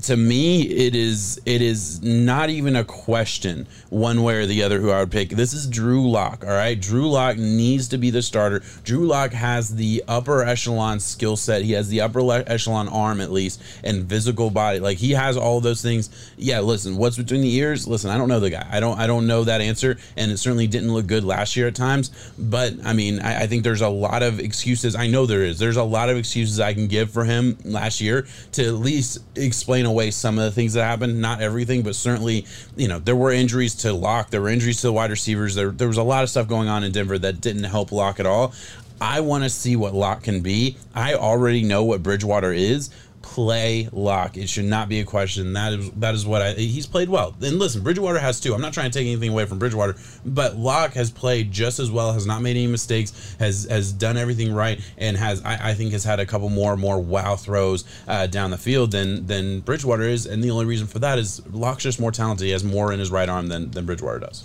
to me, it is it is not even a question one way or the other who I would pick. This is Drew Lock. All right, Drew Lock needs to be the starter. Drew Lock has the upper echelon skill set. He has the upper echelon arm at least, and physical body. Like he has all those things. Yeah, listen, what's between the ears? Listen, I don't know the guy. I don't I don't know that answer, and it certainly didn't look good last year at times. But I mean, I, I think there's a lot of excuses. I know there is. There's a lot of excuses I can give for him last year to at least explain away some of the things that happened. Not everything, but certainly, you know, there were injuries to Lock. There were injuries to the wide receivers. There, there was a lot of stuff going on in Denver that didn't help Lock at all. I want to see what Lock can be. I already know what Bridgewater is play lock. It should not be a question. That is that is what I he's played well. And listen, Bridgewater has too. I'm not trying to take anything away from Bridgewater, but Lock has played just as well, has not made any mistakes, has has done everything right, and has I, I think has had a couple more more wow throws uh, down the field than than Bridgewater is. And the only reason for that is Lock's just more talented. He has more in his right arm than than Bridgewater does.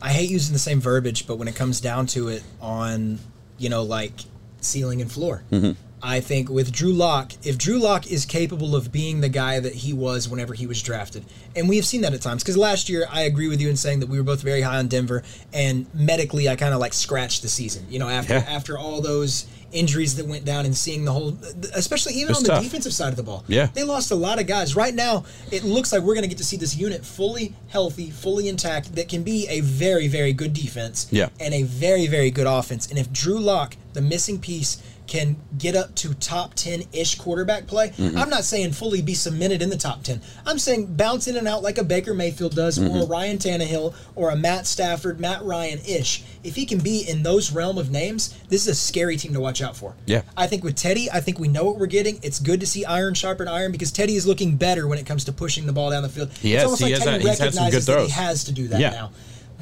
I hate using the same verbiage, but when it comes down to it, on you know like ceiling and floor. Mm-hmm. I think with Drew Lock, if Drew Lock is capable of being the guy that he was whenever he was drafted, and we have seen that at times, because last year I agree with you in saying that we were both very high on Denver, and medically I kind of like scratched the season. You know, after yeah. after all those injuries that went down and seeing the whole, especially even on the tough. defensive side of the ball. Yeah, they lost a lot of guys. Right now, it looks like we're going to get to see this unit fully healthy, fully intact, that can be a very very good defense. Yeah. and a very very good offense. And if Drew Lock, the missing piece can get up to top 10 ish quarterback play. Mm-hmm. I'm not saying fully be cemented in the top 10. I'm saying bounce in and out like a Baker Mayfield does, mm-hmm. or a Ryan Tannehill, or a Matt Stafford, Matt Ryan ish. If he can be in those realm of names, this is a scary team to watch out for. Yeah. I think with Teddy, I think we know what we're getting. It's good to see iron sharpen iron because Teddy is looking better when it comes to pushing the ball down the field. He it's almost he like Teddy recognizes that he has to do that yeah. now.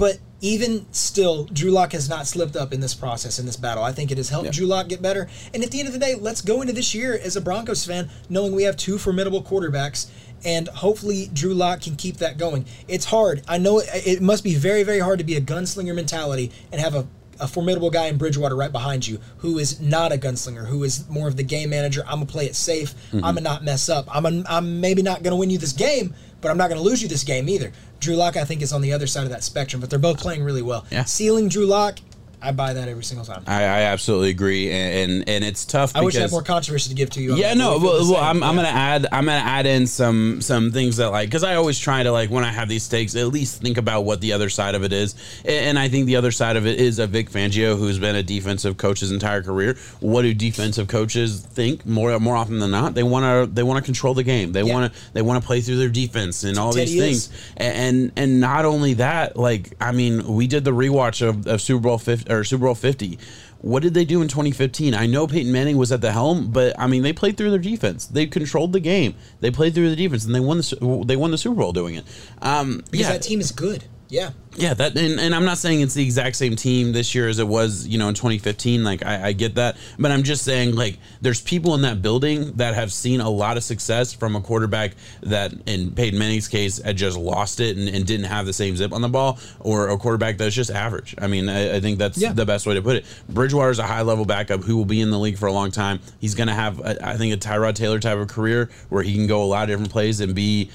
But even still, Drew Lock has not slipped up in this process, in this battle. I think it has helped Drew Lock get better. And at the end of the day, let's go into this year as a Broncos fan knowing we have two formidable quarterbacks. And hopefully, Drew Lock can keep that going. It's hard. I know it, it must be very, very hard to be a gunslinger mentality and have a a formidable guy in Bridgewater right behind you who is not a gunslinger, who is more of the game manager. I'm gonna play it safe. Mm-hmm. I'm gonna not mess up. I'm a, I'm maybe not gonna win you this game, but I'm not gonna lose you this game either. Drew Lock, I think, is on the other side of that spectrum, but they're both playing really well. Yeah. Ceiling Drew Lock, I buy that every single time. I, I absolutely agree, and, and, and it's tough. I wish I had more controversy to give to you. Yeah, no. Well, well I'm, yeah. I'm gonna add I'm gonna add in some some things that like because I always try to like when I have these takes at least think about what the other side of it is, and I think the other side of it is a Vic Fangio who's been a defensive coach his entire career. What do defensive coaches think more more often than not? They want to they want to control the game. They yeah. want to they want to play through their defense and all Teddy these things. And and not only that, like I mean, we did the rewatch of, of Super Bowl 50 or Super Bowl 50 what did they do in 2015? I know Peyton Manning was at the helm, but I mean they played through their defense. They controlled the game. They played through the defense, and they won the they won the Super Bowl doing it. Um, because yeah. that team is good. Yeah. Yeah, that and, and I'm not saying it's the exact same team this year as it was, you know, in 2015. Like I, I, get that, but I'm just saying like there's people in that building that have seen a lot of success from a quarterback that, in Peyton Manning's case, had just lost it and, and didn't have the same zip on the ball, or a quarterback that's just average. I mean, I, I think that's yeah. the best way to put it. Bridgewater is a high level backup who will be in the league for a long time. He's going to have, a, I think, a Tyrod Taylor type of career where he can go a lot of different plays and be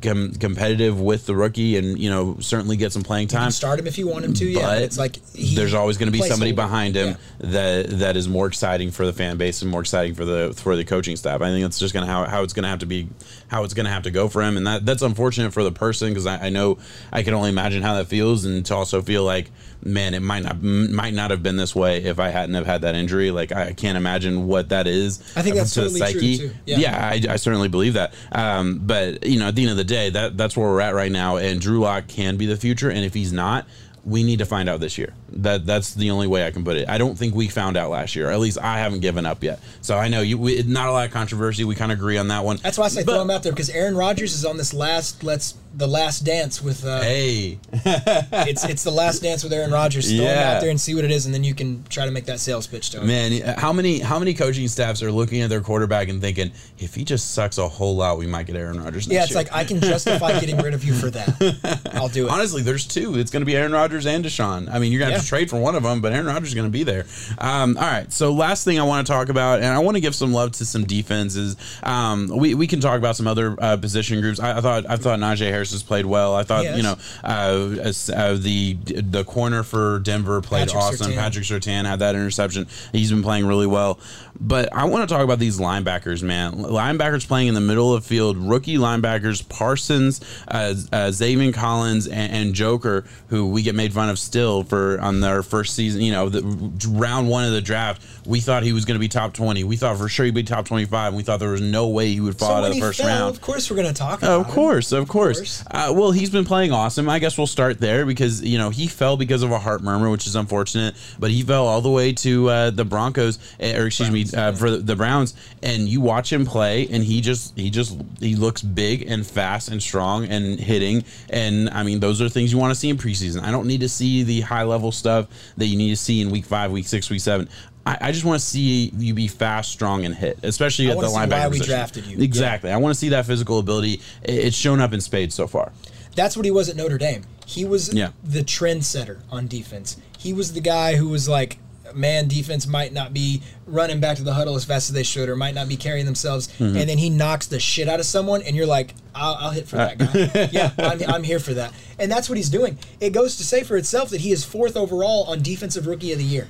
com- competitive with the rookie, and you know certainly get some playing time. start him if you want him to. Yeah, but it's like there's always going to be somebody behind him yeah. that that is more exciting for the fan base and more exciting for the for the coaching staff. I think that's just going to how how it's going to have to be how it's going to have to go for him, and that that's unfortunate for the person because I, I know I can only imagine how that feels, and to also feel like man, it might not might not have been this way if I hadn't have had that injury. Like I can't imagine what that is. I think that's to totally the psyche. True too. Yeah, yeah I, I, certainly believe that. Um, but you know, at the end of the day, that that's where we're at right now. And Drew Lock can be the future, and if he's not, we need to find out this year. That that's the only way I can put it. I don't think we found out last year. At least I haven't given up yet. So I know you. We, not a lot of controversy. We kind of agree on that one. That's why I say but, throw him out there because Aaron Rodgers is on this last. Let's the last dance with. Uh, hey, it's it's the last dance with Aaron Rodgers. Throw him out there and see what it is, and then you can try to make that sales pitch to him. man, how many how many coaching staffs are looking at their quarterback and thinking if he just sucks a whole lot, we might get Aaron Rodgers. yeah, it's year." like I can justify getting rid of you for that. I'll do it. Honestly, there's two. It's going to be Aaron Rodgers and Deshaun. I mean, you're going to have to trade for one of them, but Aaron Rodgers is going to be there. Um, all right. So last thing I want to talk about, and I want to give some love to some defenses. Um, we, we can talk about some other uh, position groups. I, I thought I thought Najee Harris has played well. I thought Yes. you know uh, uh, the the corner for Denver played Patrick awesome. Surtain. Patrick Surtain had that interception. He's been playing really well. But I want to talk about these linebackers, man. Linebackers playing in the middle of the field, rookie linebackers, Parsons, uh, uh, Zaven Collins, and, and Joker, who we get made fun of still for on their first season. You know, the round one of the draft, we thought he was going to be top twenty. We thought for sure he'd be top twenty-five. And we thought there was no way he would fall so out of the first fell, round. of course we're going to talk about Of course, of course. Uh, well, he's been playing awesome. I guess we'll start there because you know he fell because of a heart murmur, which is unfortunate. But he fell all the way to uh, the Broncos, eh, or excuse me, uh, for the, the Browns. And you watch him play, and he just he just he looks big and fast and strong and hitting. And I mean, those are things you want to see in preseason. I don't need to see the high level stuff that you need to see in week five, week six, week seven. I, I just want to see you be fast, strong, and hit, especially I at the linebacker why we position. drafted you. Exactly. I want to see that physical ability. It's shown up in spades so far. That's what he was at Notre Dame. He was Yeah. the trendsetter on defense. He was the guy who was like, man, defense might not be running back to the huddle as fast as they should, or might not be carrying themselves. Mm-hmm. And then he knocks the shit out of someone, and you're like, I'll, I'll hit for that guy. yeah, I'm, I'm here for that. And that's what he's doing. It goes to say for itself that he is fourth overall on Defensive Rookie of the Year.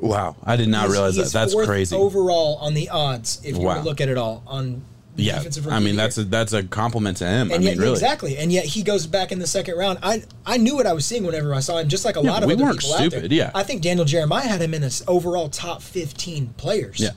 Wow, I did not He is- realize he that. is That's fourth crazy. overall on the odds, if you Wow. were to look at it all on yeah, Defensive Rookie I of mean the that's Year. a that's a compliment to him. I And mean, yet, really. exactly, and yet he goes back in the second round. I I knew what I was seeing whenever I saw him, just like a lot of we other weren't people out there. stupid, yeah. I think Daniel Jeremiah had him in his overall top fifteen players. Yeah,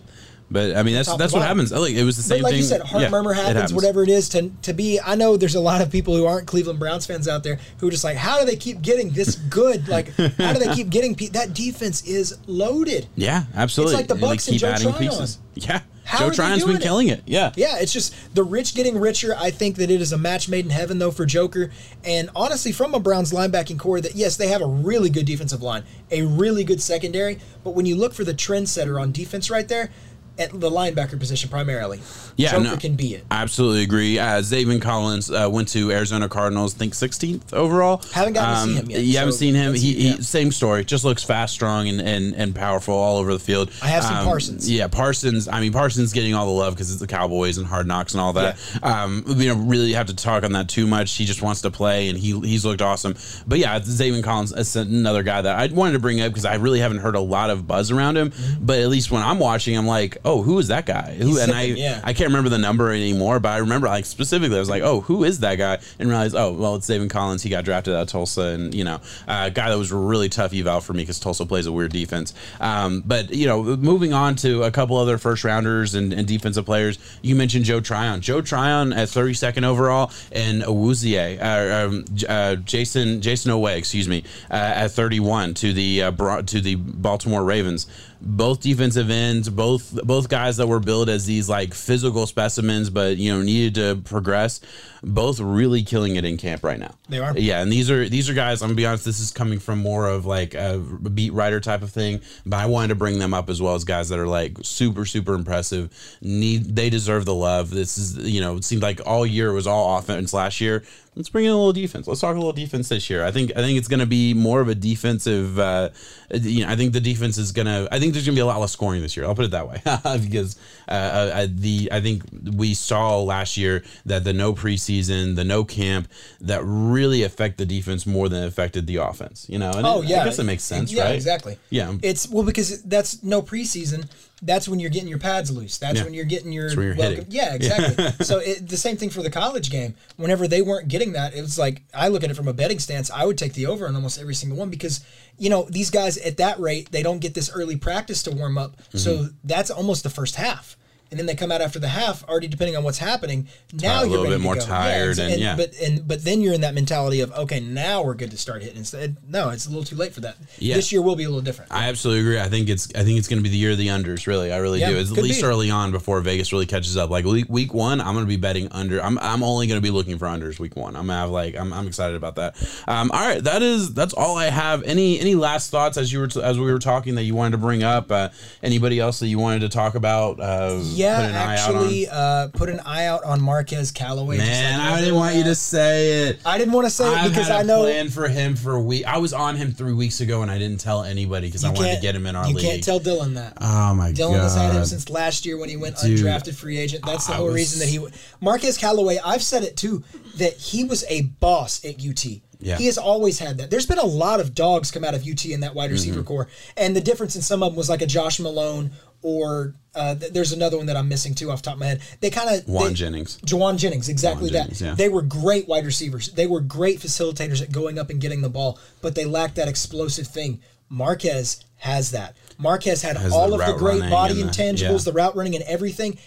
but I mean that's that's what bottom. happens. Like it was the But same like thing. you said, heart yeah, murmur it happens, whatever it is. To to be, I know there's a lot of people who aren't Cleveland Browns fans out there who are just like, how do they keep getting this good? Like, how do they keep getting pe- that defense is loaded? Yeah, absolutely. It's like the And they Bucks and keep Joe adding Tryon. pieces. Yeah, How Joe Tryon's been it? killing it. Yeah, Yeah, it's just the rich getting richer. I think that it is a match made in heaven, though, for Joker. And honestly, from a Browns linebacking corps, that yes, they have a really good defensive line, a really good secondary. But when you look for the trendsetter on defense right there, at the linebacker position primarily, Yeah, Joker no. can be it. I absolutely agree. Uh, Zaven Collins uh, went to Arizona Cardinals, I think 16th overall. Haven't gotten to see him yet, You haven't seen him. He, he yeah. same story. Just looks fast, strong, and, and, and powerful all over the field. I have seen Um, Parsons. Yeah, Parsons. I mean, Parsons getting all the love because it's the Cowboys and Hard Knocks and all that. Um, we don't really have to talk on that too much. He just wants to play, and he he's looked awesome. But yeah, Zaven Collins is another guy that I wanted to bring up because I really haven't heard a lot of buzz around him. But at least when I'm watching, I'm like, oh, who is that guy? Who? He's and I yeah. I can't remember the number anymore, but I remember like specifically, I was like, oh, who is that guy? And realized, oh, well, it's Zaven Collins. He got drafted out of Tulsa, and you know, a guy that was really tough eval for me because Tulsa plays a weird defense. Um, but you know, moving on to a couple other first rounders and, and defensive players, you mentioned Joe Tryon. Joe Tryon at 32nd overall, and Awuzie, uh, um, uh, Jason Jayson Oweh, excuse me, uh, at 31 to the uh, to the Baltimore Ravens both defensive ends, both both guys that were billed as these like physical specimens, but you know needed to progress. Both really killing it in camp right now. They are. yeah, and these are these are guys. I'm gonna be honest. This is coming from more of like a beat writer type of thing, but I wanted to bring them up as well as guys that are like super super impressive. Need they deserve the love. This is you know it seemed like all year was all offense last year. Let's bring in a little defense. Let's talk a little defense this year. I think I think it's going to be more of a defensive. Uh, you know, I think the defense is going to. I think there's going to be a lot less scoring this year. I'll put it that way because uh, uh, the I think we saw last year that the no preseason, the no camp, that really affect the defense more than it affected the offense. You know, and Oh it- yeah, I guess it makes sense, yeah, right? exactly. Yeah. it's well because that's no preseason. That's when you're getting your pads loose. That's Yeah. when you're getting your you're welcome. hitting. Yeah, exactly. so it, the same thing for the college game. Whenever they weren't getting that, it was like I look at it from a betting stance. I would take the over on almost every single one because you know these guys at that rate they don't get this early practice to warm up. So Mm-hmm. that's almost the first half. And then they come out after the half, already depending on what's happening. Now you're a little bit to more go. tired and, and- yeah. but and but then you're in that mentality of okay, now we're good to start hitting. Instead, no, it's a little too late for that. Yeah. This year will be a little different. I absolutely agree. I think it's I think it's going to be the year of the unders. Really, I really Yeah, do. It's at least be. early on before Vegas really catches up. Like week, week one, I'm going to be betting under. I'm, I'm only going to be looking for unders week one. I'm gonna have like I'm, I'm excited about that. Um, all right, that is that's all I have. Any any last thoughts as you were as we were talking that you wanted to bring up? Uh, anybody else that you wanted to talk about? Uh, yeah, put an eye out on? actually, uh, put an eye out on Marquez Callaway. just Man, like I didn't want you to say it. I didn't want to say it I've because had a I know plan for him for a week. I was on him three weeks ago and I didn't tell anybody because I wanted to get him in our You league. can't tell Dylan that. oh my Dylan god! Dylan has had him since last year when he went Dude, undrafted free agent. That's the I whole was- reason that he Marquez Callaway. I've said it too that he was a boss at UT. Yeah. He has always had that. There's been a lot of dogs come out of UT in that wide receiver Mm-hmm. corps, and the difference in some of them was like a Josh Malone or uh, th- there's another one that I'm missing too off the top of my head. They kind of Juan Jennings. Jauan Jennings, exactly Jauan that. Jennings, yeah. They were great wide receivers. They were great facilitators at going up and getting the ball, but they lacked that explosive thing. Marquez has that. Marquez had Has all the of the great body and the- intangibles, yeah. the route running, and everything,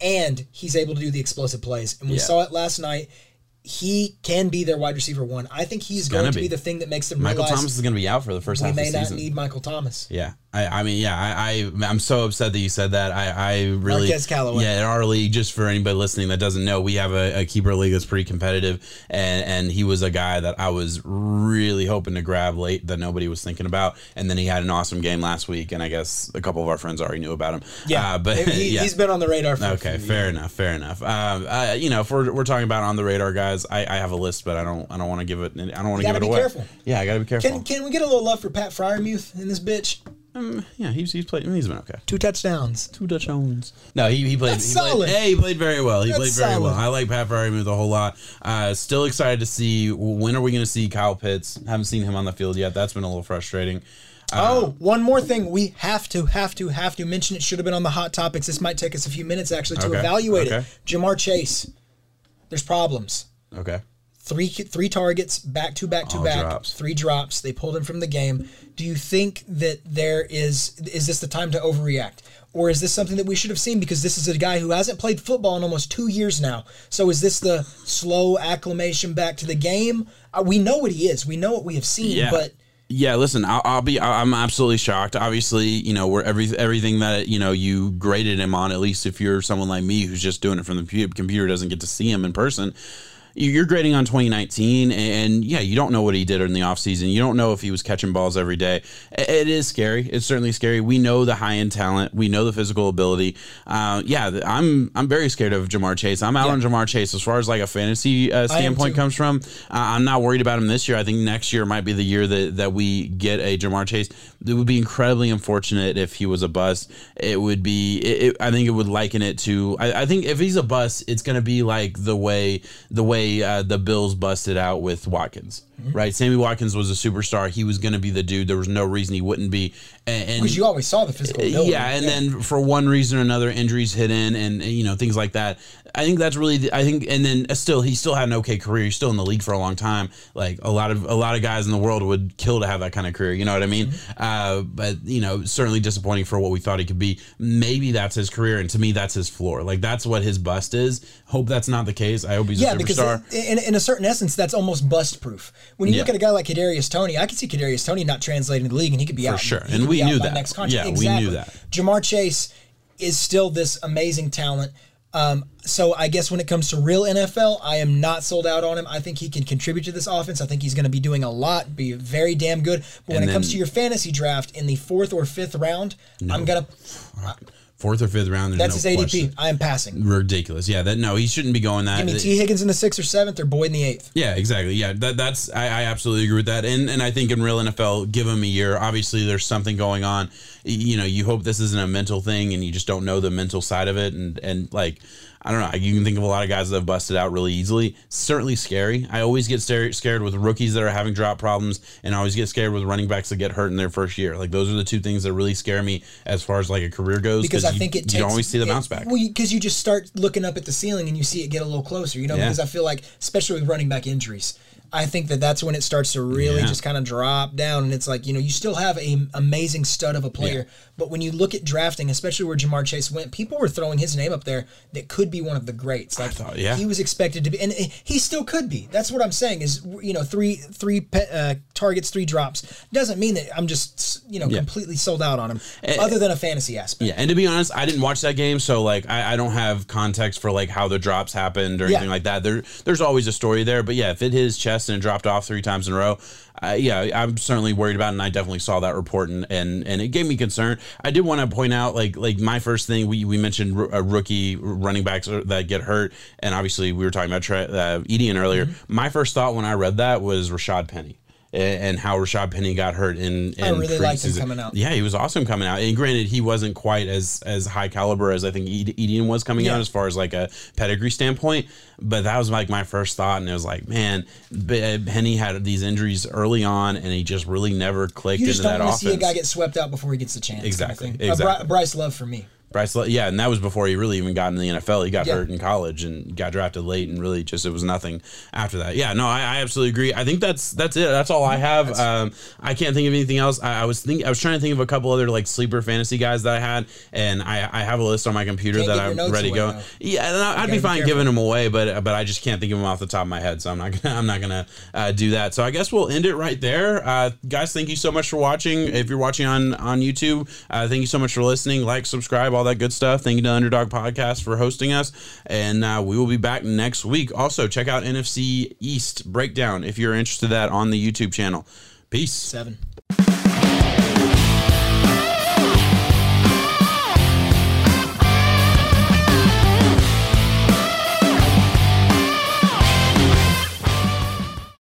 and he's able to do the explosive plays. And we Yeah. saw it last night. He can be their wide receiver one. I think he's gonna be. be. the thing that makes them Michael realize Thomas is going to be out for the first we half may of the not season. need Michael Thomas. yeah, I, I mean, yeah, I, I, I'm so upset that you said that. I, I really, Marquez Callaway. yeah, in our league, just for anybody listening that doesn't know, we have a, a keeper league that's pretty competitive, and and he was a guy that I was really hoping to grab late that nobody was thinking about, and then he had an awesome game last week, and I guess a couple of our friends already knew about him. Yeah, uh, but he, yeah. has been on the radar. for a Okay, fair years. enough, fair enough. Um, uh, you know, if we're, we're talking about on the radar guys, I, I have a list, but I don't I don't want to give it. I don't want to give it be away. careful. Yeah, I got to be careful. Can, can we get a little love for Pat Freiermuth in this bitch? Um, yeah, he's he's played. He's been okay. Two touchdowns. Two touchdowns. No, he, he played. That's he played, solid. Hey, he played very well. He That's played very well. I like Pat Freiermuth a whole lot. Uh, still excited to see when are we going to see Kyle Pitts? Haven't seen him on the field yet. That's been a little frustrating. Oh, one more thing. We have to, have to, have to mention it. Should have been on the hot topics. This might take us a few minutes actually to Okay, evaluate okay. it. Ja'Marr Chase. There's problems. Okay. Three three targets, back to back to All back, drops. three drops. They pulled him from the game. Do you think that there is is this the time to overreact? Or is this something that we should have seen because this is a guy who hasn't played football in almost two years now? So is this the slow acclimation back to the game? Uh, we know what he is. We know what we have seen, Yeah. but Yeah, listen, I'll, I'll be. I'm absolutely shocked. Obviously, you know, we're every everything that you know you graded him on. At least if you're someone like me who's just doing it from the computer, doesn't get to see him in person. You- You're grading on 2019, and yeah, you don't know what he did in the offseason. You don't know if he was catching balls every day. It is scary. It's certainly scary. We know the high end talent. We know the physical ability. Uh, yeah, I'm I'm very scared of Ja'Marr Chase. I'm out Yeah. on Ja'Marr Chase as far as like a fantasy uh, standpoint comes from. Uh, I'm not worried about him this year. I think next year might be the year that, that we get a Ja'Marr Chase. It would be incredibly unfortunate if he was a bust. It would be. It, it- I think it would liken it to. I, I think if he's a bust, it's going to be like the way the way uh, the Bills busted out with Watkins. Mm-hmm. Right, Sammy Watkins was a superstar. He was going to be the dude. There was no reason he wouldn't be. And, because you always saw the physical ability. yeah, and then for one reason or another, injuries hit in, and you know things like that. I think that's really. The, I think, and then uh, still, he still had an okay career. He's still in the league for a long time. Like a lot of a lot of guys in the world would kill to have that kind of career. You know what I mean? Mm-hmm. Uh, Uh, but you know, certainly disappointing for what we thought he could be. Maybe that's his career, and to me, that's his floor. Like that's what his bust is. Hope that's not the case. I hope he's Yeah, a because superstar. in, in a certain essence, that's almost bust proof. When you look at a guy like Kadarius Toney, I could see Kadarius Toney not translating to the league, and he could be out for sure. And we knew that. Next contract. Yeah, we knew exactly. that. Ja'Marr Chase is still this amazing talent. Um, so I guess when it comes to real NFL, I am not sold out on him. I think he can contribute to this offense. I think he's going to be doing a lot, be very damn good. But when And it comes to your fantasy draft in the fourth or fifth round, I'm gonna. Fourth or fifth round. That's there's his ADP. question. I am passing. Ridiculous. Yeah. That no, he shouldn't be going that. Give me Tee Higgins in the sixth or seventh, or Boyd in the eighth. Yeah, exactly. Yeah, that, that's I, I absolutely agree with that, and and I think in real NFL, give him a year. Obviously, there's something going on. You know, you hope this isn't a mental thing, and you just don't know the mental side of it, and and like I don't know. You can think of a lot of guys that have busted out really easily. Certainly scary. I always get scared with rookies that are having drop problems, and I always get scared with running backs that get hurt in their first year. Like those are the two things that really scare me as far as like a career goes. because I you, think it takes you always see the it- bounce back. Well, because you, just start looking up at the ceiling and you see it get a little closer. You know, Yeah. because I feel like, especially with running back injuries, I think that that's when it starts to really Yeah. just kind of drop down, and it's like you know you still have a amazing stud of a player, but when you look at drafting, especially where Ja'Marr Chase went, people were throwing his name up there that could be one of the greats. Like thought, yeah. he was expected to be, and he still could be. That's what I'm saying. Is you know three three uh, targets, three drops doesn't mean that I'm just you know completely sold out on him, other than a fantasy aspect. Yeah, and to be honest, I didn't watch that game, so like I, I don't have context for like how the drops happened or Yeah. anything like that. There, there's always a story there, but yeah, if it his chest and it dropped off three times in a row, uh, yeah, I'm certainly worried about, it, and I definitely saw that report, and and, and it gave me concern. I did want to point out, like like my first thing, we we mentioned r- a rookie running backs that get hurt, and obviously we were talking about Tre- uh, Etienne earlier. Mm-hmm. My first thought when I read that was Rashad Penny. And how Rashad Penny got hurt in, in I really liked him coming out. Yeah, he was awesome coming out. And granted, he wasn't quite as as high caliber as I think Ed- Etienne was coming Yeah. out as far as like a pedigree standpoint. But that was like my first thought, and it was like, man, Penny had these injuries early on, and he just really never clicked You into just that don't want to see a guy get swept out before he gets a chance. kind of Exactly. Uh, exactly. Bryce Love for me. Bryce, yeah, and that was before he really even got in the NFL. He got Yeah. hurt in college and got drafted late, and really just it was nothing after that. Yeah, no, I, I absolutely agree. I think that's that's it. That's all I have. Um, I can't think of anything else. I, I was think I was trying to think of a couple other like sleeper fantasy guys that I had, and I, I have a list on my computer that I'm ready to go. though. Yeah, and I- I'd be be fine careful. giving them away, but but I just can't think of them off the top of my head, so I'm not gonna I'm not gonna uh, do that. So I guess we'll end it right there, uh, guys. Thank you so much for watching. If you're watching on on YouTube, uh, thank you so much for listening. Like, subscribe, all that good stuff. Thank you to Underdog Podcast for hosting us, and uh, we will be back next week. Also, check out NFC East breakdown if you're interested in that on the YouTube channel. Peace. Seven.